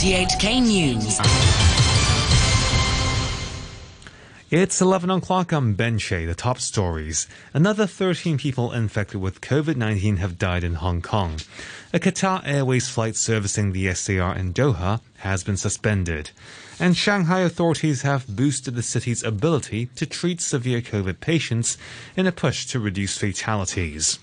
RTHK News. It's 11 o'clock on Ben Shea, the top stories. Another 13 people infected with COVID 19 have died in Hong Kong. A Qatar Airways flight servicing the SAR in Doha has been suspended. And Shanghai authorities have boosted the city's ability to treat severe COVID patients in a push to reduce fatalities.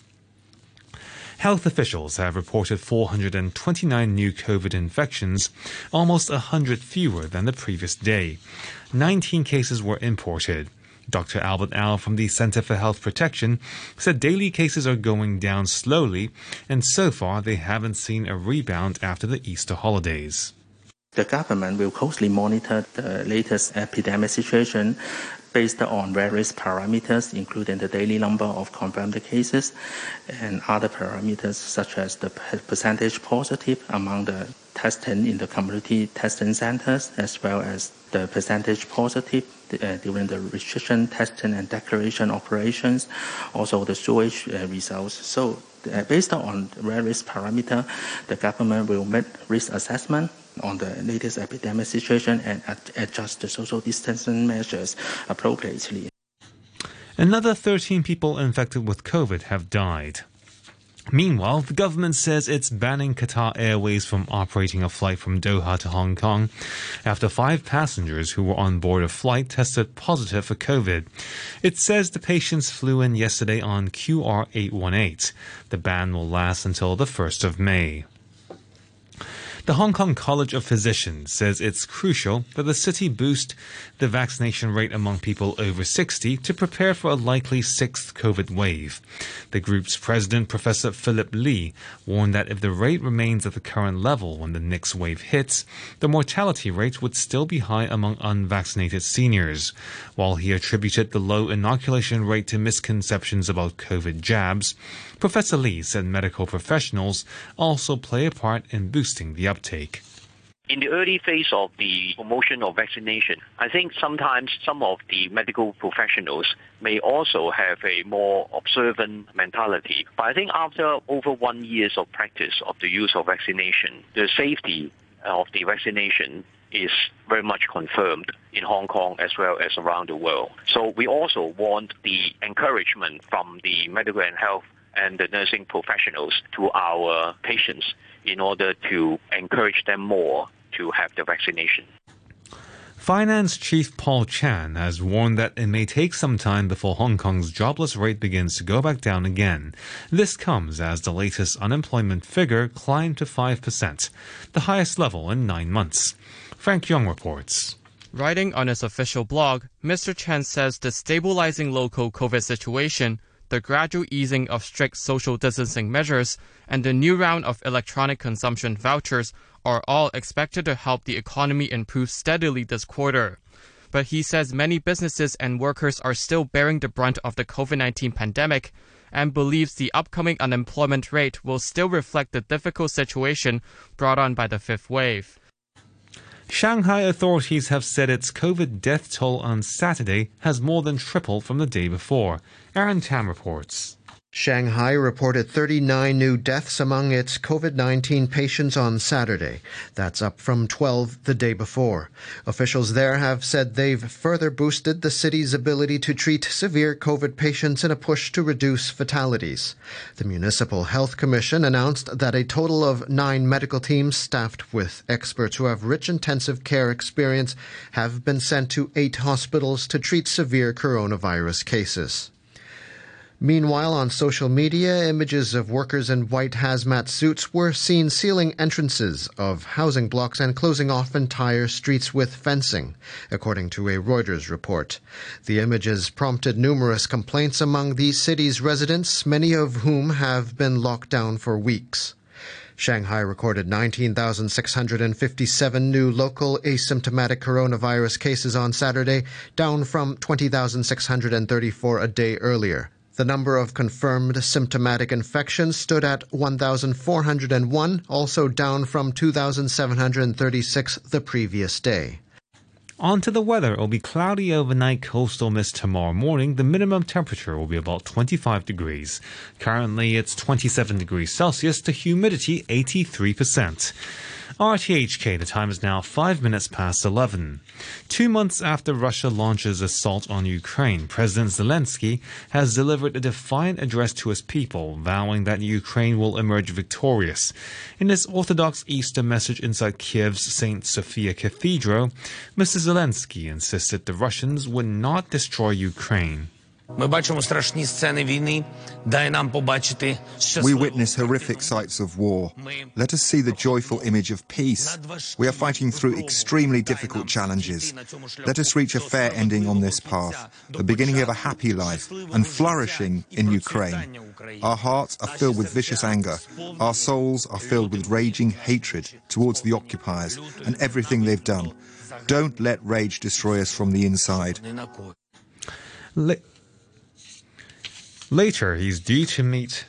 Health officials have reported 429 new COVID infections, almost 100 fewer than the previous day. 19 cases were imported. Dr. Albert Au from the Center for Health Protection said daily cases are going down slowly, and so far they haven't seen a rebound after the Easter holidays. The government will closely monitor the latest epidemic situation based on various parameters, including the daily number of confirmed cases and other parameters such as the percentage positive among the testing in the community testing centers, as well as the percentage positive uh, during the restriction testing and declaration operations, also the sewage uh, results. So uh, based on various parameters, the government will make risk assessment on the latest epidemic situation and adjust the social distancing measures appropriately. Another 13 people infected with COVID have died. Meanwhile, the government says it's banning Qatar Airways from operating a flight from Doha to Hong Kong after five passengers who were on board a flight tested positive for COVID. It says the patients flew in yesterday on QR 818. The ban will last until the 1st of May. The Hong Kong College of Physicians says it's crucial that the city boost the vaccination rate among people over 60 to prepare for a likely sixth COVID wave. The group's president, Professor Philip Lee, warned that if the rate remains at the current level when the next wave hits, the mortality rate would still be high among unvaccinated seniors. While he attributed the low inoculation rate to misconceptions about COVID jabs, Professor Lee said medical professionals also play a part in boosting the uptake. In the early phase of the promotion of vaccination, I think sometimes some of the medical professionals may also have a more observant mentality. But I think after over one years of practice of the use of vaccination, the safety of the vaccination is very much confirmed in Hong Kong as well as around the world. So we also want the encouragement from the medical and health and the nursing professionals to our patients in order to encourage them more to have the vaccination. Finance Chief Paul Chan has warned that it may take some time before Hong Kong's jobless rate begins to go back down again. This comes as the latest unemployment figure climbed to 5%, the highest level in nine months. Frank Young reports. Writing on his official blog, Mr. Chan says the stabilizing local COVID situation the gradual easing of strict social distancing measures, and the new round of electronic consumption vouchers are all expected to help the economy improve steadily this quarter. But he says many businesses and workers are still bearing the brunt of the COVID 19 pandemic and believes the upcoming unemployment rate will still reflect the difficult situation brought on by the fifth wave. Shanghai authorities have said its COVID death toll on Saturday has more than tripled from the day before. Aaron Tam reports. Shanghai reported 39 new deaths among its COVID 19 patients on Saturday. That's up from 12 the day before. Officials there have said they've further boosted the city's ability to treat severe COVID patients in a push to reduce fatalities. The Municipal Health Commission announced that a total of nine medical teams staffed with experts who have rich intensive care experience have been sent to eight hospitals to treat severe coronavirus cases. Meanwhile, on social media, images of workers in white hazmat suits were seen sealing entrances of housing blocks and closing off entire streets with fencing, according to a Reuters report. The images prompted numerous complaints among the city's residents, many of whom have been locked down for weeks. Shanghai recorded 19,657 new local asymptomatic coronavirus cases on Saturday, down from 20,634 a day earlier. The number of confirmed symptomatic infections stood at 1,401, also down from 2,736 the previous day. On to the weather. It will be cloudy overnight, coastal mist tomorrow morning. The minimum temperature will be about 25 degrees. Currently, it's 27 degrees Celsius, the humidity 83%. RTHK, the time is now 5 minutes past 11. Two months after Russia launches assault on Ukraine, President Zelensky has delivered a defiant address to his people, vowing that Ukraine will emerge victorious. In his Orthodox Easter message inside Kiev's St. Sophia Cathedral, Mr. Zelensky insisted the Russians would not destroy Ukraine. Ми бачимо страшні сцени війни. Дай нам побачити We witness horrific sights of war. Let us see the joyful image of peace. We are fighting through extremely difficult challenges. Let us reach a fair ending on this path, the beginning of a happy life and flourishing in Ukraine. Our hearts are filled with vicious anger. Our souls are filled with raging hatred towards the occupiers and everything they've done. Don't let rage destroy us from the inside. La- Later, he's due to meet.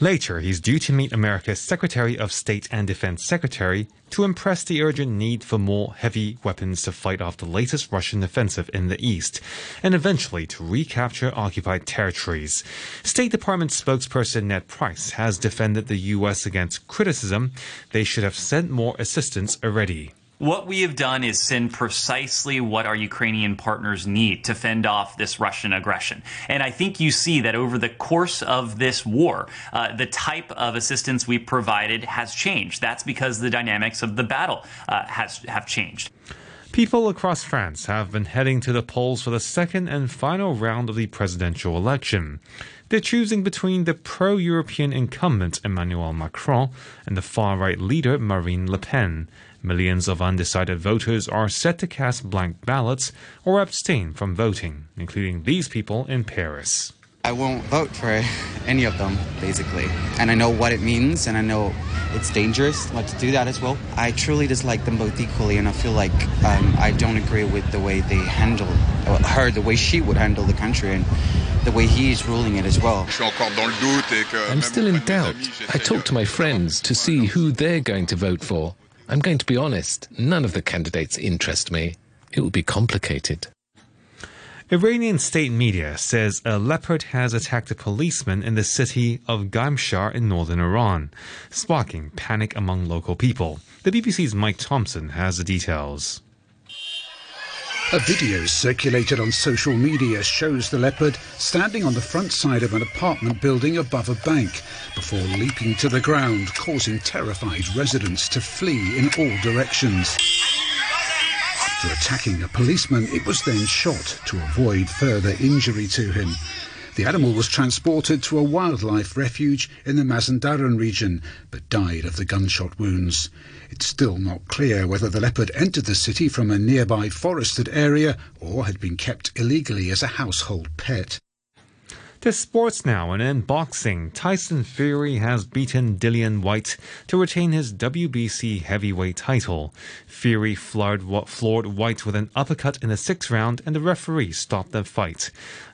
Later, he's due to meet America's Secretary of State and Defense Secretary to impress the urgent need for more heavy weapons to fight off the latest Russian offensive in the east, and eventually to recapture occupied territories. State Department spokesperson Ned Price has defended the U.S. against criticism they should have sent more assistance already. What we have done is send precisely what our Ukrainian partners need to fend off this Russian aggression. And I think you see that over the course of this war, uh, the type of assistance we provided has changed. That's because the dynamics of the battle uh, has have changed. People across France have been heading to the polls for the second and final round of the presidential election. They're choosing between the pro European incumbent Emmanuel Macron and the far right leader Marine Le Pen. Millions of undecided voters are set to cast blank ballots or abstain from voting, including these people in Paris. I won't vote for any of them, basically. And I know what it means, and I know it's dangerous not to do that as well. I truly dislike them both equally, and I feel like um, I don't agree with the way they handle her, the way she would handle the country, and the way he is ruling it as well. I'm still in doubt. I talk to my friends to see who they're going to vote for. I'm going to be honest, none of the candidates interest me. It will be complicated. Iranian state media says a leopard has attacked a policeman in the city of Qaemshahr in northern Iran, sparking panic among local people. The BBC's Mike Thompson has the details. A video circulated on social media shows the leopard standing on the front side of an apartment building above a bank before leaping to the ground, causing terrified residents to flee in all directions. After attacking a policeman, it was then shot to avoid further injury to him. The animal was transported to a wildlife refuge in the Mazandaran region, but died of the gunshot wounds. It's still not clear whether the leopard entered the city from a nearby forested area or had been kept illegally as a household pet. To sports now, and in boxing, Tyson Fury has beaten Dillian Whyte to retain his WBC heavyweight title. Fury floored, floored Whyte with an uppercut in the sixth round, and the referee stopped the fight.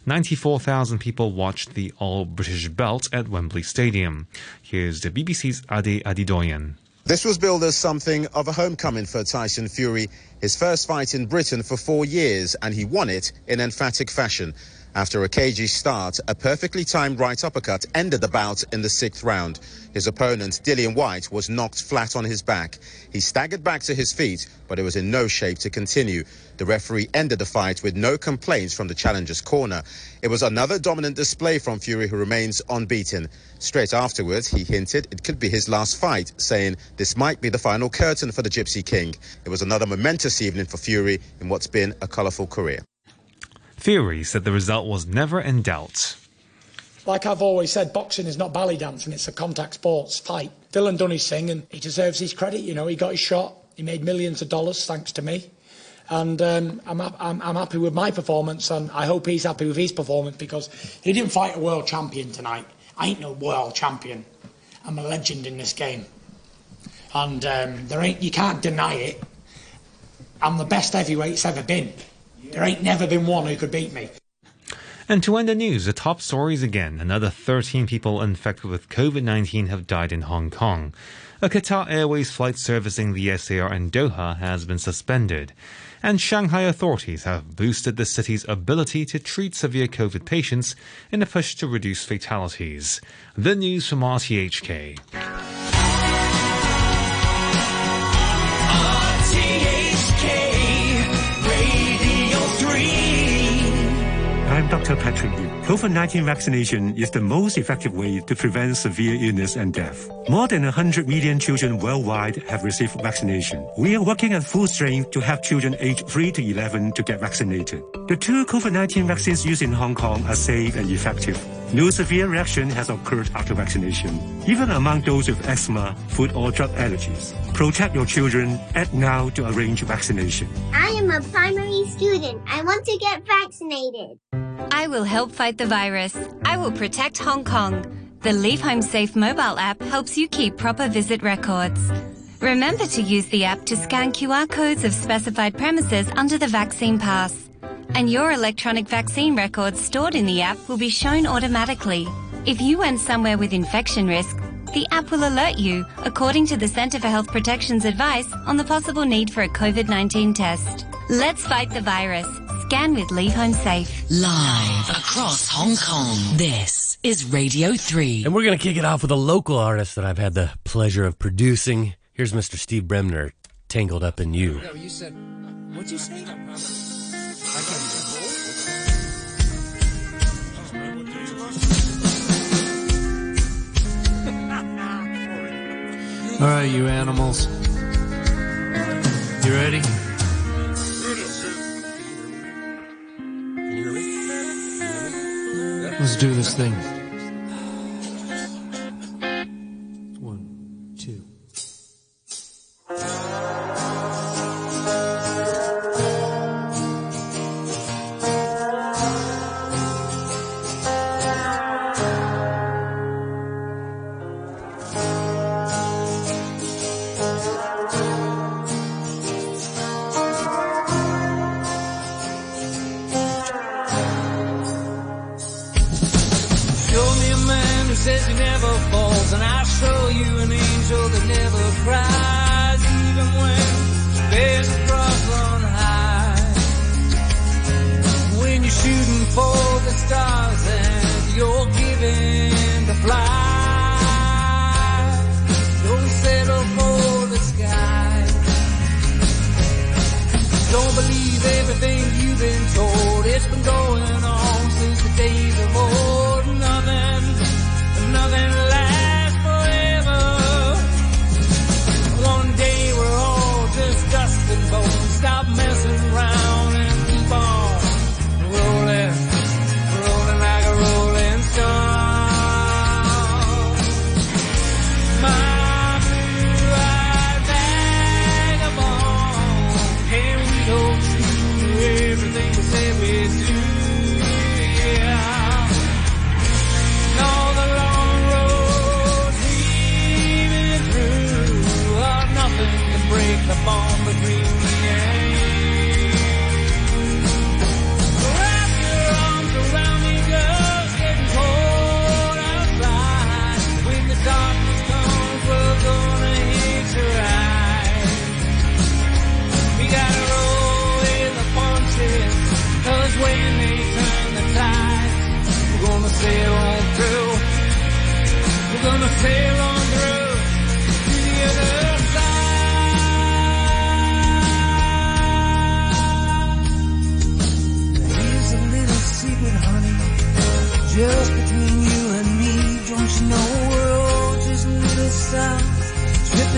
94,000 people watched the All British belt at Wembley Stadium. Here's the BBC's Ade Adedoyin. This was billed as something of a homecoming for Tyson Fury, his first fight in Britain for four years, and he won it in emphatic fashion. After a cagey start, a perfectly timed right uppercut ended the bout in the sixth round. His opponent, Dillian Whyte, was knocked flat on his back. He staggered back to his feet, but it was in no shape to continue. The referee ended the fight with no complaints from the challenger's corner. It was another dominant display from Fury, who remains unbeaten. Straight afterwards, he hinted it could be his last fight, saying this might be the final curtain for the Gypsy King. It was another momentous evening for Fury in what's been a colourful career. Fury said the result was never in doubt. Like I've always said, boxing is not ballet dancing, it's a contact sports fight. Dillian done his thing and he deserves his credit. You know, he got his shot, he made millions of dollars thanks to me. And um, I'm, I'm, I'm happy with my performance, and I hope he's happy with his performance because he didn't fight a world champion tonight. I ain't no world champion. I'm a legend in this game, and um, there ain't you can't deny it. I'm the best heavyweight's ever been. There ain't never been one who could beat me. And to end the news, the top stories again. Another 13 people infected with COVID 19 have died in Hong Kong. A Qatar Airways flight servicing the SAR in Doha has been suspended. And Shanghai authorities have boosted the city's ability to treat severe COVID patients in a push to reduce fatalities. The news from RTHK. Dr. Patrick Yu. COVID-19 vaccination is the most effective way to prevent severe illness and death. More than 100 million children worldwide have received vaccination. We are working at full strength to help children aged 3 to 11 to get vaccinated. The two COVID-19 vaccines used in Hong Kong are safe and effective. No severe reaction has occurred after vaccination, even among those with asthma, food or drug allergies. Protect your children. Act now to arrange vaccination. I am a primary student. I want to get vaccinated. I will help fight the virus. I will protect Hong Kong. The Leave Home Safe mobile app helps you keep proper visit records. Remember to use the app to scan QR codes of specified premises under the vaccine pass and your electronic vaccine records stored in the app will be shown automatically. If you went somewhere with infection risk, the app will alert you according to the Centre for Health Protection's advice on the possible need for a COVID-19 test. Let's fight the virus. Scan with Leave Home Safe. Live across Hong Kong. This is Radio 3. And we're going to kick it off with a local artist that I've had the pleasure of producing. Here's Mr. Steve Bremner, Tangled Up in You. No, you said, what'd you say? All right, you animals. You ready? Let's do this thing. says he never falls, and I'll show you an angel that never cries, even when bears cross on high. When you're shooting for the stars and you're giving the fly, don't settle for the sky. Don't believe everything you've been told. It's been going on since the day so true. Everything we say we do, yeah. And the long road through, nothing break the bond between.